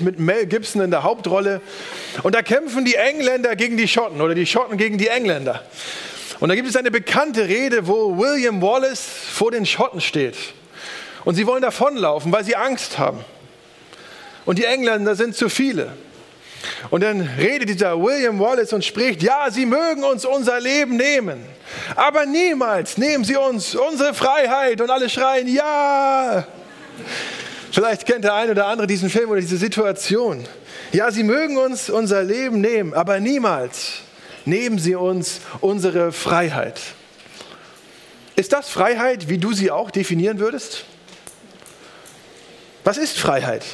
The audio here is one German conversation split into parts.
mit Mel Gibson in der Hauptrolle. Und da kämpfen die Engländer gegen die Schotten oder die Schotten gegen die Engländer. Und da gibt es eine bekannte Rede, wo William Wallace vor den Schotten steht. Und sie wollen davonlaufen, weil sie Angst haben. Und die Engländer sind zu viele. Und dann redet dieser William Wallace und spricht, ja, sie mögen uns unser Leben nehmen, aber niemals nehmen sie uns unsere Freiheit. Und alle schreien, ja. Vielleicht kennt der eine oder andere diesen Film oder diese Situation. Ja, sie mögen uns unser Leben nehmen, aber niemals nehmen sie uns unsere Freiheit. Ist das Freiheit, wie du sie auch definieren würdest? Was ist Freiheit?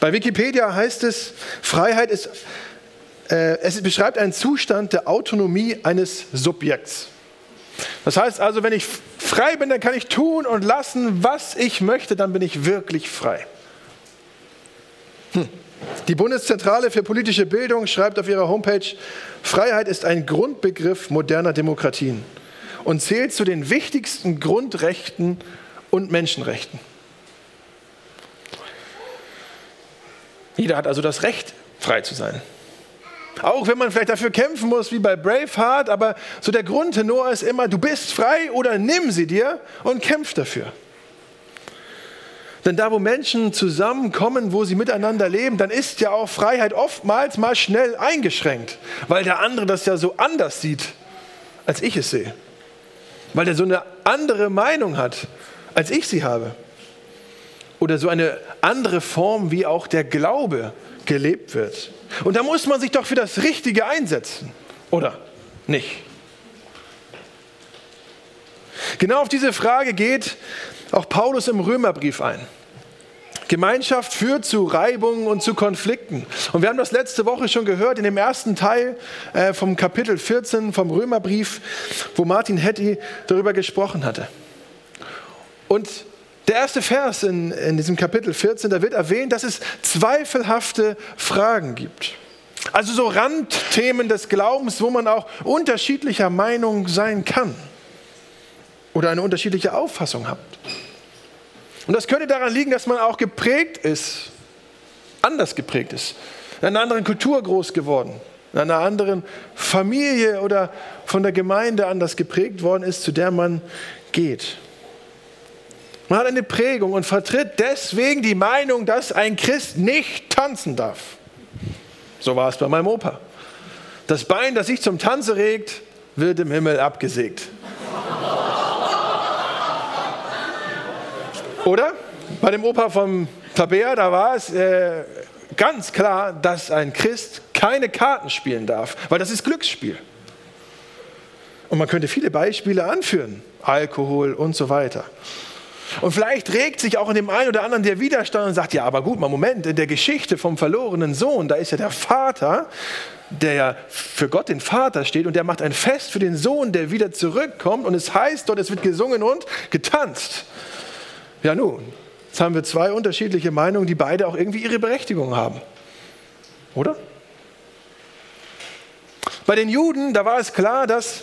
Bei Wikipedia heißt es, Freiheit ist, äh, es beschreibt einen Zustand der Autonomie eines Subjekts. Das heißt also, wenn ich frei bin, dann kann ich tun und lassen, was ich möchte, dann bin ich wirklich frei. Hm. Die Bundeszentrale für politische Bildung schreibt auf ihrer Homepage, Freiheit ist ein Grundbegriff moderner Demokratien und zählt zu den wichtigsten Grundrechten und Menschenrechten. Jeder hat also das Recht, frei zu sein. Auch wenn man vielleicht dafür kämpfen muss, wie bei Braveheart, aber so der Grundtenor ist immer, du bist frei oder nimm sie dir und kämpf dafür. Denn da, wo Menschen zusammenkommen, wo sie miteinander leben, dann ist ja auch Freiheit oftmals mal schnell eingeschränkt, weil der andere das ja so anders sieht, als ich es sehe. Weil der so eine andere Meinung hat, als ich sie habe. Oder so eine andere Form, wie auch der Glaube gelebt wird. Und da muss man sich doch für das Richtige einsetzen, oder nicht? Genau auf diese Frage geht auch Paulus im Römerbrief ein. Gemeinschaft führt zu Reibungen und zu Konflikten. Und wir haben das letzte Woche schon gehört in dem ersten Teil äh, vom Kapitel 14 vom Römerbrief, wo Martin Hetty darüber gesprochen hatte. Und der erste Vers in, in diesem Kapitel 14, da wird erwähnt, dass es zweifelhafte Fragen gibt. Also so Randthemen des Glaubens, wo man auch unterschiedlicher Meinung sein kann oder eine unterschiedliche Auffassung hat. Und das könnte daran liegen, dass man auch geprägt ist, anders geprägt ist, in einer anderen Kultur groß geworden, in einer anderen Familie oder von der Gemeinde anders geprägt worden ist, zu der man geht. Man hat eine Prägung und vertritt deswegen die Meinung, dass ein Christ nicht tanzen darf. So war es bei meinem Opa. Das Bein, das sich zum Tanze regt, wird im Himmel abgesägt. Oder? Bei dem Opa vom Tabea, da war es äh, ganz klar, dass ein Christ keine Karten spielen darf, weil das ist Glücksspiel. Und man könnte viele Beispiele anführen, Alkohol und so weiter. Und vielleicht regt sich auch in dem einen oder anderen der Widerstand und sagt, ja, aber gut, mal Moment, in der Geschichte vom verlorenen Sohn, da ist ja der Vater, der ja für Gott den Vater steht und der macht ein Fest für den Sohn, der wieder zurückkommt und es heißt dort, es wird gesungen und getanzt. Ja nun, jetzt haben wir zwei unterschiedliche Meinungen, die beide auch irgendwie ihre Berechtigung haben. Oder? Bei den Juden, da war es klar, dass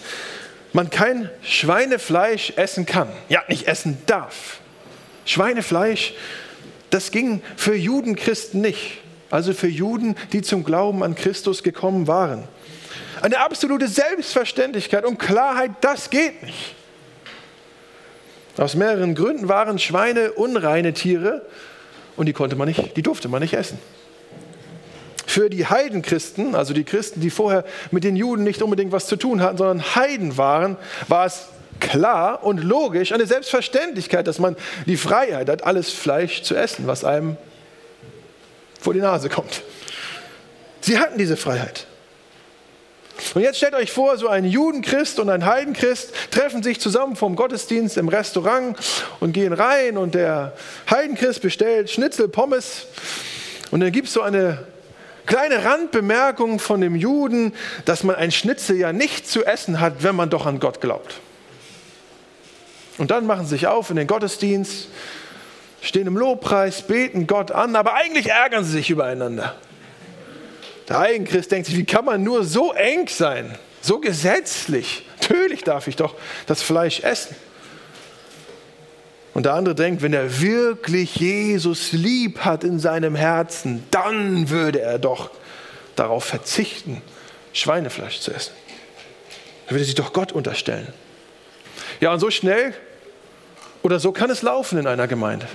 man kein Schweinefleisch essen kann. Ja, nicht essen darf. Schweinefleisch, das ging für Judenchristen nicht. Also für Juden, die zum Glauben an Christus gekommen waren. Eine absolute Selbstverständlichkeit und Klarheit, das geht nicht. Aus mehreren Gründen waren Schweine unreine Tiere und die konnte man nicht, die durfte man nicht essen. Für die Heidenchristen, also die Christen, die vorher mit den Juden nicht unbedingt was zu tun hatten, sondern Heiden waren, war es klar und logisch, eine Selbstverständlichkeit, dass man die Freiheit hat, alles Fleisch zu essen, was einem vor die Nase kommt. Sie hatten diese Freiheit. Und jetzt stellt euch vor, so ein Judenchrist und ein Heidenchrist treffen sich zusammen vom Gottesdienst im Restaurant und gehen rein und der Heidenchrist bestellt Schnitzel, Pommes und dann gibt es so eine Kleine Randbemerkung von dem Juden, dass man ein Schnitzel ja nicht zu essen hat, wenn man doch an Gott glaubt. Und dann machen sie sich auf in den Gottesdienst, stehen im Lobpreis, beten Gott an, aber eigentlich ärgern sie sich übereinander. Der Eigenchrist denkt sich, wie kann man nur so eng sein, so gesetzlich? Natürlich darf ich doch das Fleisch essen. Und der andere denkt, wenn er wirklich Jesus lieb hat in seinem Herzen, dann würde er doch darauf verzichten, Schweinefleisch zu essen. Er würde sich doch Gott unterstellen. Ja, und so schnell oder so kann es laufen in einer Gemeinde.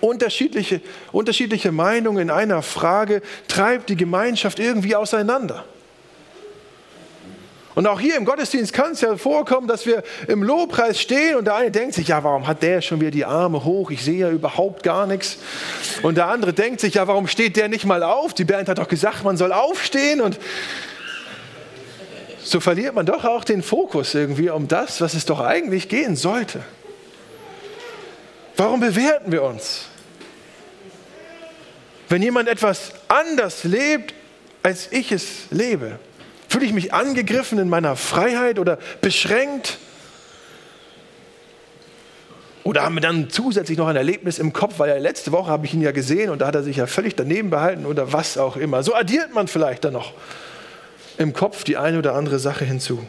Unterschiedliche, unterschiedliche Meinungen in einer Frage treibt die Gemeinschaft irgendwie auseinander. Und auch hier im Gottesdienst kann es ja vorkommen, dass wir im Lobpreis stehen und der eine denkt sich, ja, warum hat der schon wieder die Arme hoch? Ich sehe ja überhaupt gar nichts. Und der andere denkt sich, ja, warum steht der nicht mal auf? Die Band hat doch gesagt, man soll aufstehen. Und so verliert man doch auch den Fokus irgendwie um das, was es doch eigentlich gehen sollte. Warum bewerten wir uns? Wenn jemand etwas anders lebt, als ich es lebe, fühle ich mich angegriffen in meiner Freiheit oder beschränkt? Oder haben wir dann zusätzlich noch ein Erlebnis im Kopf, weil ja letzte Woche habe ich ihn ja gesehen und da hat er sich ja völlig daneben behalten oder was auch immer. So addiert man vielleicht dann noch im Kopf die eine oder andere Sache hinzu.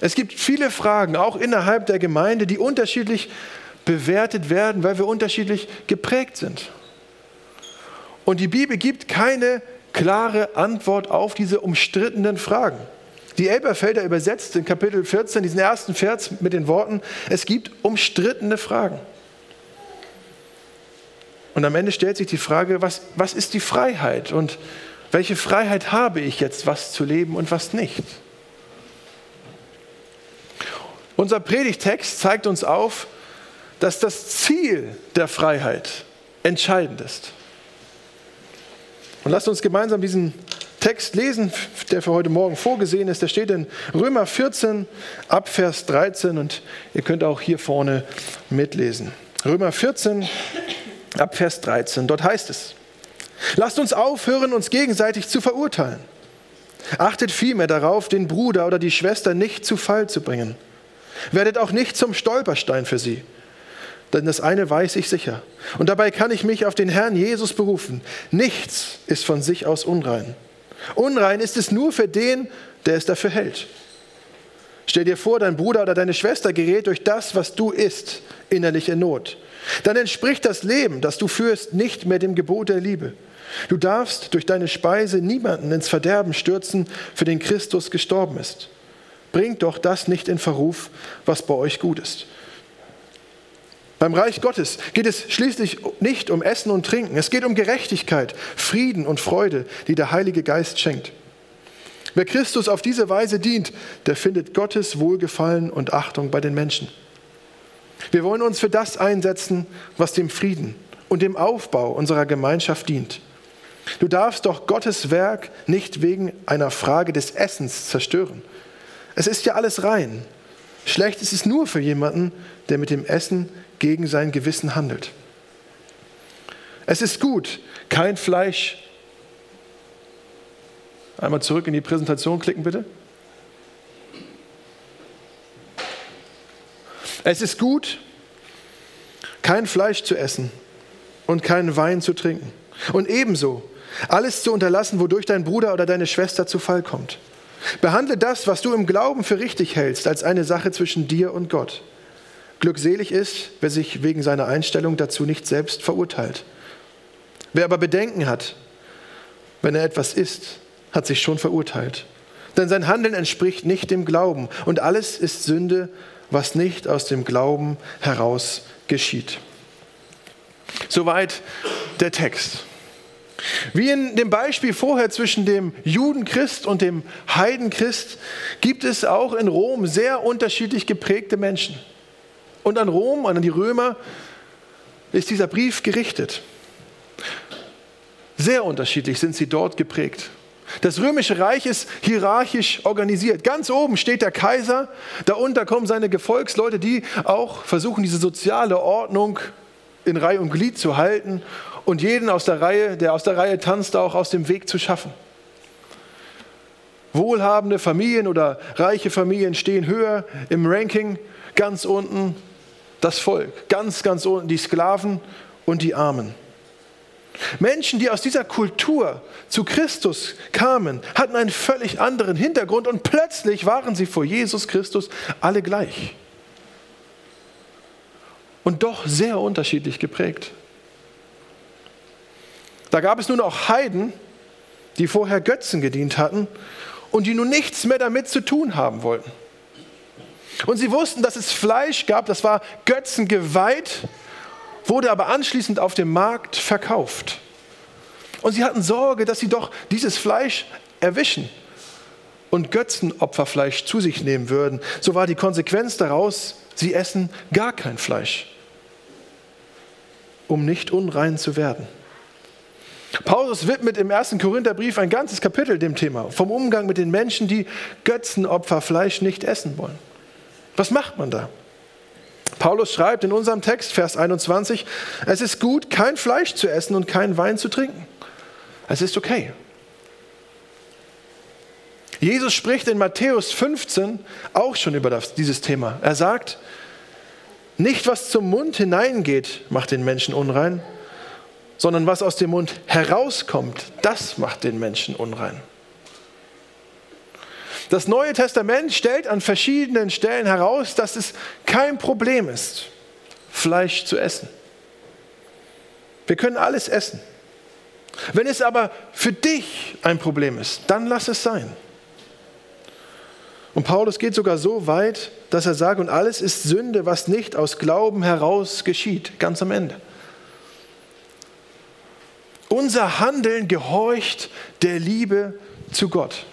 Es gibt viele Fragen, auch innerhalb der Gemeinde, die unterschiedlich bewertet werden, weil wir unterschiedlich geprägt sind. Und die Bibel gibt keine klare Antwort auf diese umstrittenen Fragen. Die Elberfelder übersetzt in Kapitel 14 diesen ersten Vers mit den Worten, es gibt umstrittene Fragen. Und am Ende stellt sich die Frage, was, was ist die Freiheit und welche Freiheit habe ich jetzt, was zu leben und was nicht? Unser Predigtext zeigt uns auf, dass das Ziel der Freiheit entscheidend ist. Und lasst uns gemeinsam diesen Text lesen, der für heute Morgen vorgesehen ist. Der steht in Römer 14 ab Vers 13 und ihr könnt auch hier vorne mitlesen. Römer 14 ab Vers 13. Dort heißt es, lasst uns aufhören, uns gegenseitig zu verurteilen. Achtet vielmehr darauf, den Bruder oder die Schwester nicht zu Fall zu bringen. Werdet auch nicht zum Stolperstein für sie. Denn das eine weiß ich sicher. Und dabei kann ich mich auf den Herrn Jesus berufen. Nichts ist von sich aus unrein. Unrein ist es nur für den, der es dafür hält. Stell dir vor, dein Bruder oder deine Schwester gerät durch das, was du isst, innerlich in Not. Dann entspricht das Leben, das du führst, nicht mehr dem Gebot der Liebe. Du darfst durch deine Speise niemanden ins Verderben stürzen, für den Christus gestorben ist. Bringt doch das nicht in Verruf, was bei euch gut ist. Beim Reich Gottes geht es schließlich nicht um Essen und Trinken. Es geht um Gerechtigkeit, Frieden und Freude, die der Heilige Geist schenkt. Wer Christus auf diese Weise dient, der findet Gottes Wohlgefallen und Achtung bei den Menschen. Wir wollen uns für das einsetzen, was dem Frieden und dem Aufbau unserer Gemeinschaft dient. Du darfst doch Gottes Werk nicht wegen einer Frage des Essens zerstören. Es ist ja alles rein. Schlecht ist es nur für jemanden, der mit dem Essen gegen sein Gewissen handelt. Es ist gut, kein Fleisch. Einmal zurück in die Präsentation klicken, bitte. Es ist gut, kein Fleisch zu essen und keinen Wein zu trinken. Und ebenso alles zu unterlassen, wodurch dein Bruder oder deine Schwester zu Fall kommt. Behandle das, was du im Glauben für richtig hältst, als eine Sache zwischen dir und Gott. Glückselig ist, wer sich wegen seiner Einstellung dazu nicht selbst verurteilt. Wer aber Bedenken hat, wenn er etwas isst, hat sich schon verurteilt. Denn sein Handeln entspricht nicht dem Glauben und alles ist Sünde, was nicht aus dem Glauben heraus geschieht. Soweit der Text. Wie in dem Beispiel vorher zwischen dem Judenchrist und dem Heidenchrist gibt es auch in Rom sehr unterschiedlich geprägte Menschen. Und an Rom und an die Römer ist dieser Brief gerichtet. Sehr unterschiedlich sind sie dort geprägt. Das römische Reich ist hierarchisch organisiert. Ganz oben steht der Kaiser, darunter kommen seine Gefolgsleute, die auch versuchen, diese soziale Ordnung in Reihe und Glied zu halten und jeden aus der Reihe, der aus der Reihe tanzt, auch aus dem Weg zu schaffen. Wohlhabende Familien oder reiche Familien stehen höher im Ranking, ganz unten das Volk, ganz, ganz unten die Sklaven und die Armen. Menschen, die aus dieser Kultur zu Christus kamen, hatten einen völlig anderen Hintergrund und plötzlich waren sie vor Jesus Christus alle gleich. und doch sehr unterschiedlich geprägt. Da gab es nun auch Heiden, die vorher Götzen gedient hatten und die nun nichts mehr damit zu tun haben wollten. Und sie wussten, dass es Fleisch gab, das war Götzen geweiht, wurde aber anschließend auf dem Markt verkauft. Und sie hatten Sorge, dass sie doch dieses Fleisch erwischen und Götzenopferfleisch zu sich nehmen würden. So war die Konsequenz daraus, sie essen gar kein Fleisch, um nicht unrein zu werden. Paulus widmet im ersten Korintherbrief ein ganzes Kapitel dem Thema, vom Umgang mit den Menschen, die Götzenopferfleisch nicht essen wollen. Was macht man da? Paulus schreibt in unserem Text, Vers 21, es ist gut, kein Fleisch zu essen und keinen Wein zu trinken. Es ist okay. Jesus spricht in Matthäus 15 auch schon über das, dieses Thema. Er sagt, nicht was zum Mund hineingeht, macht den Menschen unrein, sondern was aus dem Mund herauskommt, das macht den Menschen unrein. Das Neue Testament stellt an verschiedenen Stellen heraus, dass es kein Problem ist, Fleisch zu essen. Wir können alles essen. Wenn es aber für dich ein Problem ist, dann lass es sein. Und Paulus geht sogar so weit, dass er sagt, und alles ist Sünde, was nicht aus Glauben heraus geschieht, ganz am Ende. Unser Handeln gehorcht der Liebe zu Gott.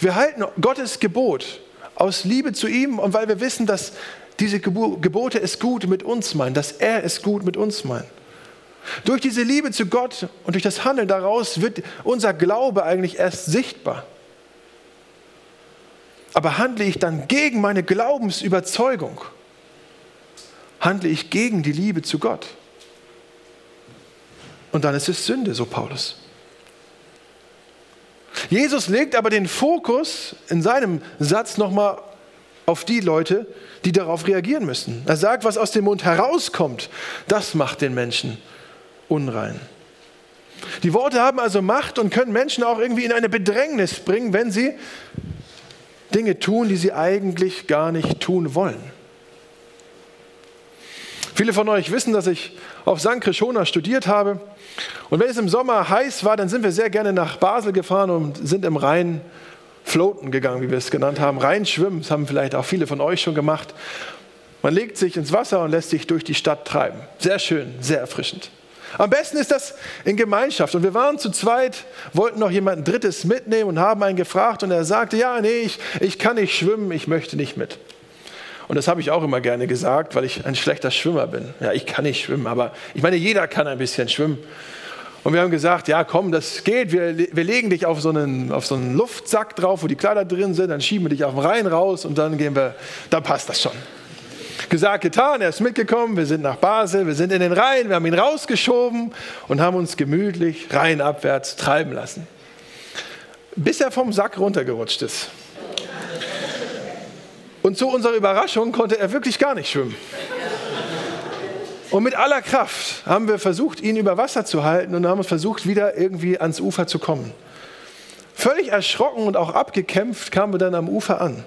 Wir halten Gottes Gebot aus Liebe zu ihm und weil wir wissen, dass diese Gebote es gut mit uns meinen, dass er es gut mit uns meint. Durch diese Liebe zu Gott und durch das Handeln daraus wird unser Glaube eigentlich erst sichtbar. Aber handle ich dann gegen meine Glaubensüberzeugung, handle ich gegen die Liebe zu Gott. Und dann ist es Sünde, so Paulus. Jesus legt aber den Fokus in seinem Satz nochmal auf die Leute, die darauf reagieren müssen. Er sagt, was aus dem Mund herauskommt, das macht den Menschen unrein. Die Worte haben also Macht und können Menschen auch irgendwie in eine Bedrängnis bringen, wenn sie Dinge tun, die sie eigentlich gar nicht tun wollen. Viele von euch wissen, dass ich auf St. Krishona studiert habe und wenn es im Sommer heiß war, dann sind wir sehr gerne nach Basel gefahren und sind im Rhein floaten gegangen, wie wir es genannt haben. Rhein schwimmen, das haben vielleicht auch viele von euch schon gemacht. Man legt sich ins Wasser und lässt sich durch die Stadt treiben. Sehr schön, sehr erfrischend. Am besten ist das in Gemeinschaft. Und wir waren zu zweit, wollten noch jemanden Drittes mitnehmen und haben einen gefragt und er sagte, ja, nee, ich, ich kann nicht schwimmen, ich möchte nicht mit. Und das habe ich auch immer gerne gesagt, weil ich ein schlechter Schwimmer bin. Ja, ich kann nicht schwimmen, aber ich meine, jeder kann ein bisschen schwimmen. Und wir haben gesagt, ja komm, das geht, wir, wir legen dich auf so, einen, auf so einen Luftsack drauf, wo die Kleider drin sind, dann schieben wir dich auf den Rhein raus und dann gehen wir, dann passt das schon. Gesagt, getan, er ist mitgekommen, wir sind nach Basel, wir sind in den Rhein, wir haben ihn rausgeschoben und haben uns gemütlich rheinabwärts treiben lassen. Bis er vom Sack runtergerutscht ist. Und zu unserer Überraschung konnte er wirklich gar nicht schwimmen. Und mit aller Kraft haben wir versucht, ihn über Wasser zu halten und haben versucht, wieder irgendwie ans Ufer zu kommen. Völlig erschrocken und auch abgekämpft kamen wir dann am Ufer an.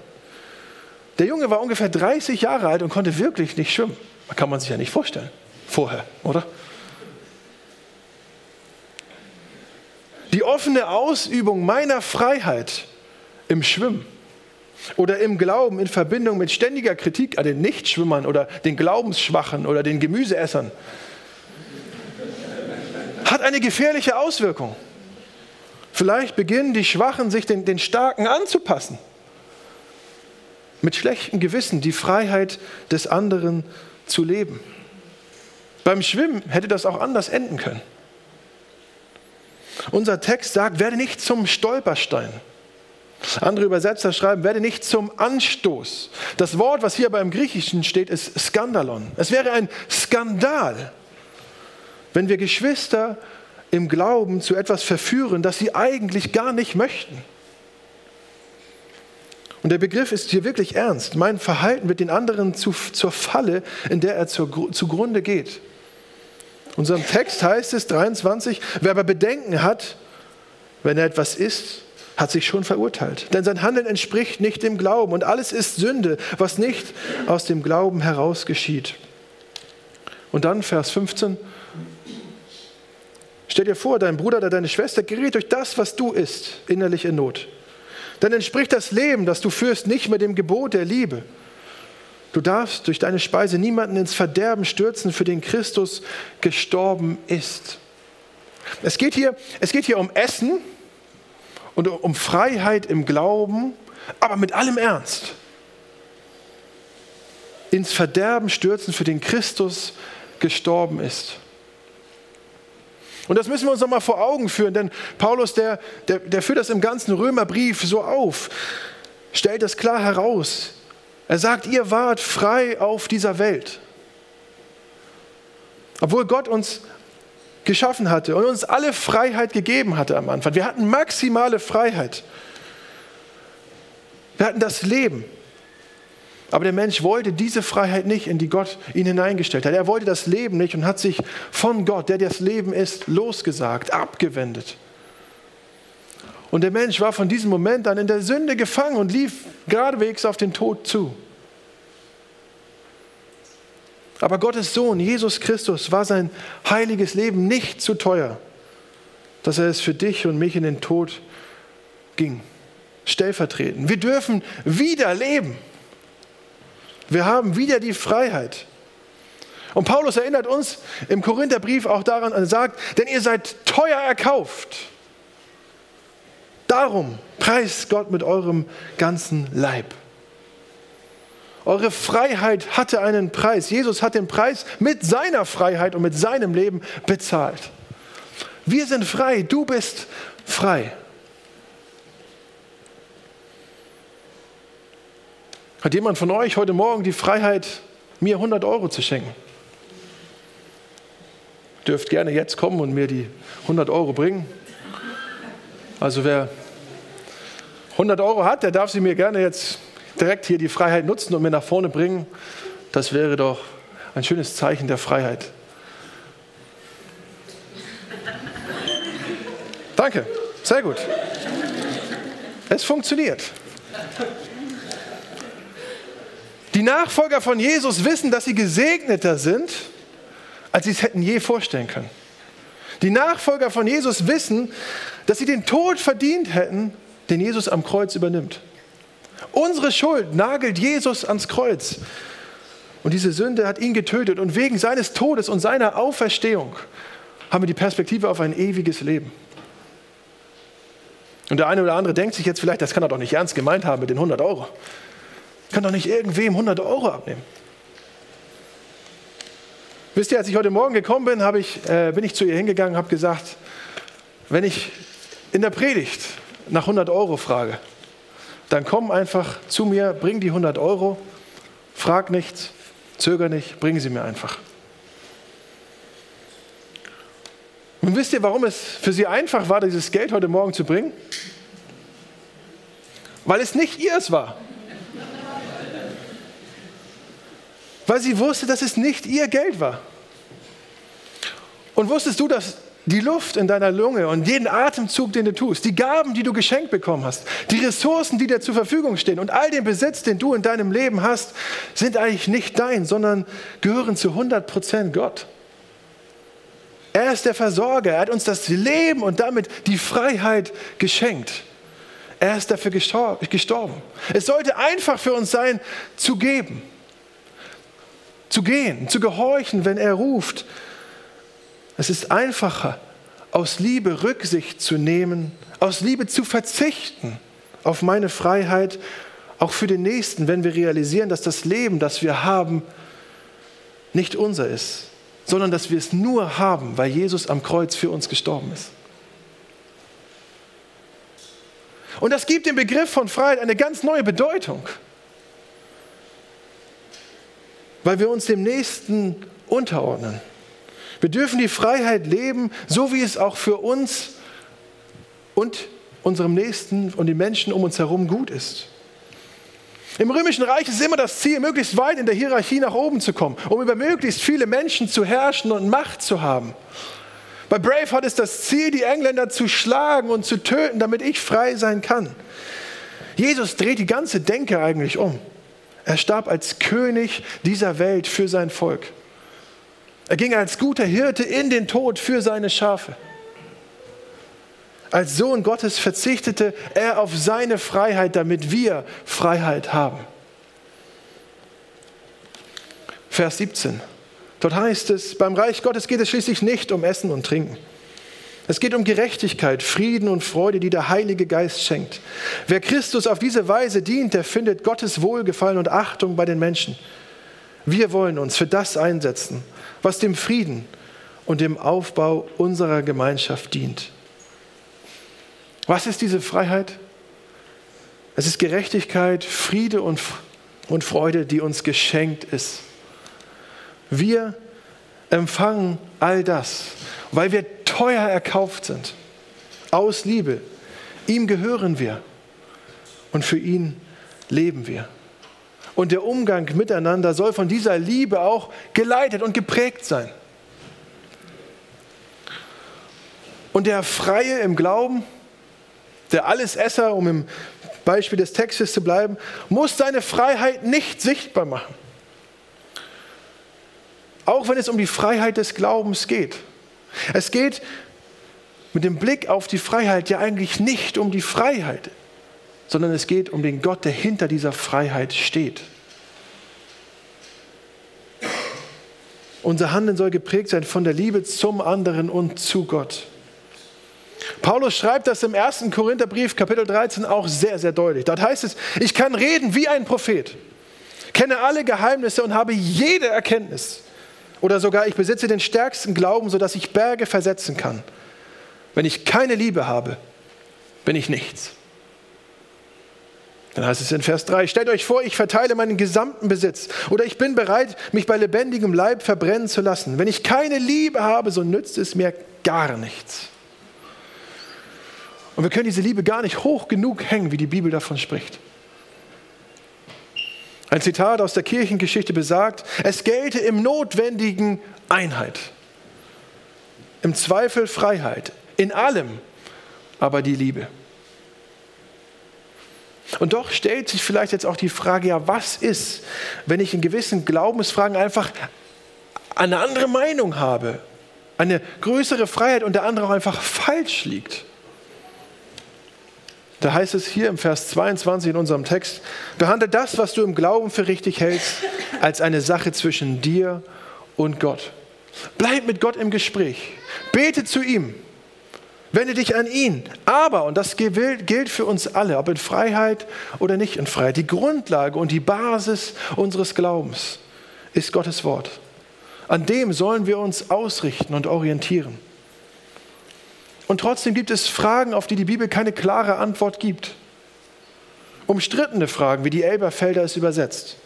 Der Junge war ungefähr 30 Jahre alt und konnte wirklich nicht schwimmen. Das kann man sich ja nicht vorstellen. Vorher, oder? Die offene Ausübung meiner Freiheit im Schwimmen oder im Glauben in Verbindung mit ständiger Kritik an den Nichtschwimmern oder den Glaubensschwachen oder den Gemüseessern hat eine gefährliche Auswirkung. Vielleicht beginnen die Schwachen sich den, den Starken anzupassen. Mit schlechtem Gewissen die Freiheit des anderen zu leben. Beim Schwimmen hätte das auch anders enden können. Unser Text sagt, werde nicht zum Stolperstein. Andere Übersetzer schreiben, werde nicht zum Anstoß. Das Wort, was hier beim Griechischen steht, ist Skandalon. Es wäre ein Skandal, wenn wir Geschwister im Glauben zu etwas verführen, das sie eigentlich gar nicht möchten. Und der Begriff ist hier wirklich ernst. Mein Verhalten wird den anderen zu, zur Falle, in der er zur, zugrunde geht. Unserem Text heißt es 23, wer aber Bedenken hat, wenn er etwas isst, hat sich schon verurteilt. Denn sein Handeln entspricht nicht dem Glauben und alles ist Sünde, was nicht aus dem Glauben heraus geschieht. Und dann Vers 15. Stell dir vor, dein Bruder oder deine Schwester gerät durch das, was du isst, innerlich in Not. Dann entspricht das Leben, das du führst, nicht mehr dem Gebot der Liebe. Du darfst durch deine Speise niemanden ins Verderben stürzen, für den Christus gestorben ist. Es geht hier, es geht hier um Essen und um Freiheit im Glauben, aber mit allem Ernst. Ins Verderben stürzen, für den Christus gestorben ist. Und das müssen wir uns nochmal vor Augen führen, denn Paulus, der, der, der führt das im ganzen Römerbrief so auf, stellt das klar heraus. Er sagt, ihr wart frei auf dieser Welt. Obwohl Gott uns geschaffen hatte und uns alle Freiheit gegeben hatte am Anfang. Wir hatten maximale Freiheit. Wir hatten das Leben. Aber der Mensch wollte diese Freiheit nicht, in die Gott ihn hineingestellt hat. Er wollte das Leben nicht und hat sich von Gott, der das Leben ist, losgesagt, abgewendet. Und der Mensch war von diesem Moment an in der Sünde gefangen und lief geradewegs auf den Tod zu. Aber Gottes Sohn, Jesus Christus, war sein heiliges Leben nicht zu teuer, dass er es für dich und mich in den Tod ging. Stellvertretend. Wir dürfen wieder leben. Wir haben wieder die Freiheit. Und Paulus erinnert uns im Korintherbrief auch daran, er sagt, denn ihr seid teuer erkauft. Darum preist Gott mit eurem ganzen Leib. Eure Freiheit hatte einen Preis. Jesus hat den Preis mit seiner Freiheit und mit seinem Leben bezahlt. Wir sind frei, du bist frei. Hat jemand von euch heute Morgen die Freiheit, mir 100 Euro zu schenken? Dürft gerne jetzt kommen und mir die 100 Euro bringen. Also wer 100 Euro hat, der darf sie mir gerne jetzt direkt hier die Freiheit nutzen und mir nach vorne bringen. Das wäre doch ein schönes Zeichen der Freiheit. Danke, sehr gut. Es funktioniert. Die Nachfolger von Jesus wissen, dass sie gesegneter sind, als sie es hätten je vorstellen können. Die Nachfolger von Jesus wissen, dass sie den Tod verdient hätten, den Jesus am Kreuz übernimmt. Unsere Schuld nagelt Jesus ans Kreuz. Und diese Sünde hat ihn getötet. Und wegen seines Todes und seiner Auferstehung haben wir die Perspektive auf ein ewiges Leben. Und der eine oder andere denkt sich jetzt vielleicht, das kann er doch nicht ernst gemeint haben mit den 100 Euro. Ich kann doch nicht irgendwem 100 Euro abnehmen. Wisst ihr, als ich heute Morgen gekommen bin, ich, äh, bin ich zu ihr hingegangen und habe gesagt, wenn ich in der Predigt nach 100 Euro frage, dann komm einfach zu mir, bring die 100 Euro, frag nichts, zöger nicht, bring sie mir einfach. Und wisst ihr, warum es für sie einfach war, dieses Geld heute Morgen zu bringen? Weil es nicht ihrs war. Weil sie wusste, dass es nicht ihr Geld war. Und wusstest du, dass die Luft in deiner Lunge und jeden Atemzug, den du tust, die Gaben, die du geschenkt bekommen hast, die Ressourcen, die dir zur Verfügung stehen und all den Besitz, den du in deinem Leben hast, sind eigentlich nicht dein, sondern gehören zu 100 Prozent Gott. Er ist der Versorger. Er hat uns das Leben und damit die Freiheit geschenkt. Er ist dafür gestorben. Es sollte einfach für uns sein, zu geben, zu gehen, zu gehorchen, wenn er ruft es ist einfacher, aus Liebe Rücksicht zu nehmen, aus Liebe zu verzichten auf meine Freiheit, auch für den Nächsten, wenn wir realisieren, dass das Leben, das wir haben, nicht unser ist, sondern dass wir es nur haben, weil Jesus am Kreuz für uns gestorben ist. Und das gibt dem Begriff von Freiheit eine ganz neue Bedeutung, weil wir uns dem Nächsten unterordnen. Wir dürfen die Freiheit leben, so wie es auch für uns und unserem Nächsten und den Menschen um uns herum gut ist. Im Römischen Reich ist immer das Ziel, möglichst weit in der Hierarchie nach oben zu kommen, um über möglichst viele Menschen zu herrschen und Macht zu haben. Bei Braveheart ist das Ziel, die Engländer zu schlagen und zu töten, damit ich frei sein kann. Jesus dreht die ganze Denke eigentlich um. Er starb als König dieser Welt für sein Volk. Er ging als guter Hirte in den Tod für seine Schafe. Als Sohn Gottes verzichtete er auf seine Freiheit, damit wir Freiheit haben. Vers 17. Dort heißt es, beim Reich Gottes geht es schließlich nicht um Essen und Trinken. Es geht um Gerechtigkeit, Frieden und Freude, die der Heilige Geist schenkt. Wer Christus auf diese Weise dient, der findet Gottes Wohlgefallen und Achtung bei den Menschen. Wir wollen uns für das einsetzen, was dem Frieden und dem Aufbau unserer Gemeinschaft dient. Was ist diese Freiheit? Es ist Gerechtigkeit, Friede und, und Freude, die uns geschenkt ist. Wir empfangen all das, weil wir teuer erkauft sind. Aus Liebe. Ihm gehören wir und für ihn leben wir. Und der Umgang miteinander soll von dieser Liebe auch geleitet und geprägt sein. Und der Freie im Glauben, der Allesesser, um im Beispiel des Textes zu bleiben, muss seine Freiheit nicht sichtbar machen. Auch wenn es um die Freiheit des Glaubens geht. Es geht mit dem Blick auf die Freiheit ja eigentlich nicht um die Freiheit, sondern es geht um den Gott, der hinter dieser Freiheit steht. Unser Handeln soll geprägt sein von der Liebe zum anderen und zu Gott. Paulus schreibt das im 1. Korintherbrief, Kapitel 13, auch sehr, sehr deutlich. Dort heißt es, ich kann reden wie ein Prophet, kenne alle Geheimnisse und habe jede Erkenntnis. Oder sogar, ich besitze den stärksten Glauben, sodass ich Berge versetzen kann. Wenn ich keine Liebe habe, bin ich nichts. Dann heißt es in Vers 3, stellt euch vor, ich verteile meinen gesamten Besitz oder ich bin bereit, mich bei lebendigem Leib verbrennen zu lassen. Wenn ich keine Liebe habe, so nützt es mir gar nichts. Und wir können diese Liebe gar nicht hoch genug hängen, wie die Bibel davon spricht. Ein Zitat aus der Kirchengeschichte besagt, es gelte im Notwendigen Einheit, im Zweifel Freiheit, in allem aber die Liebe. Und doch stellt sich vielleicht jetzt auch die Frage, ja, was ist, wenn ich in gewissen Glaubensfragen einfach eine andere Meinung habe, eine größere Freiheit und der andere auch einfach falsch liegt? Da heißt es hier im Vers 22 in unserem Text, behandle das, was du im Glauben für richtig hältst, als eine Sache zwischen dir und Gott. Bleib mit Gott im Gespräch. Bete zu ihm. Wende dich an ihn. Aber, und das gilt für uns alle, ob in Freiheit oder nicht in Freiheit, die Grundlage und die Basis unseres Glaubens ist Gottes Wort. An dem sollen wir uns ausrichten und orientieren. Und trotzdem gibt es Fragen, auf die die Bibel keine klare Antwort gibt. Umstrittene Fragen, wie die Elberfelder es übersetzt.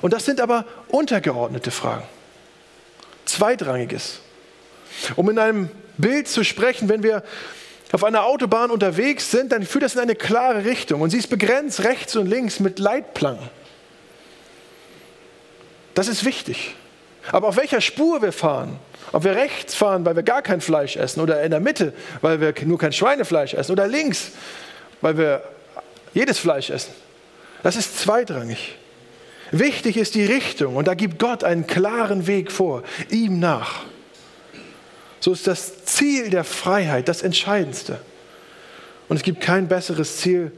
Und das sind aber untergeordnete Fragen. Zweitrangiges. Um in einem Bild zu sprechen, wenn wir auf einer Autobahn unterwegs sind, dann führt das in eine klare Richtung und sie ist begrenzt rechts und links mit Leitplanken. Das ist wichtig. Aber auf welcher Spur wir fahren, ob wir rechts fahren, weil wir gar kein Fleisch essen, oder in der Mitte, weil wir nur kein Schweinefleisch essen, oder links, weil wir jedes Fleisch essen, das ist zweitrangig. Wichtig ist die Richtung und da gibt Gott einen klaren Weg vor, ihm nach. So ist das Ziel der Freiheit das Entscheidendste. Und es gibt kein besseres Ziel,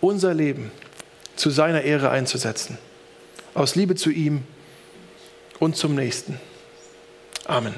unser Leben zu seiner Ehre einzusetzen. Aus Liebe zu ihm und zum Nächsten. Amen.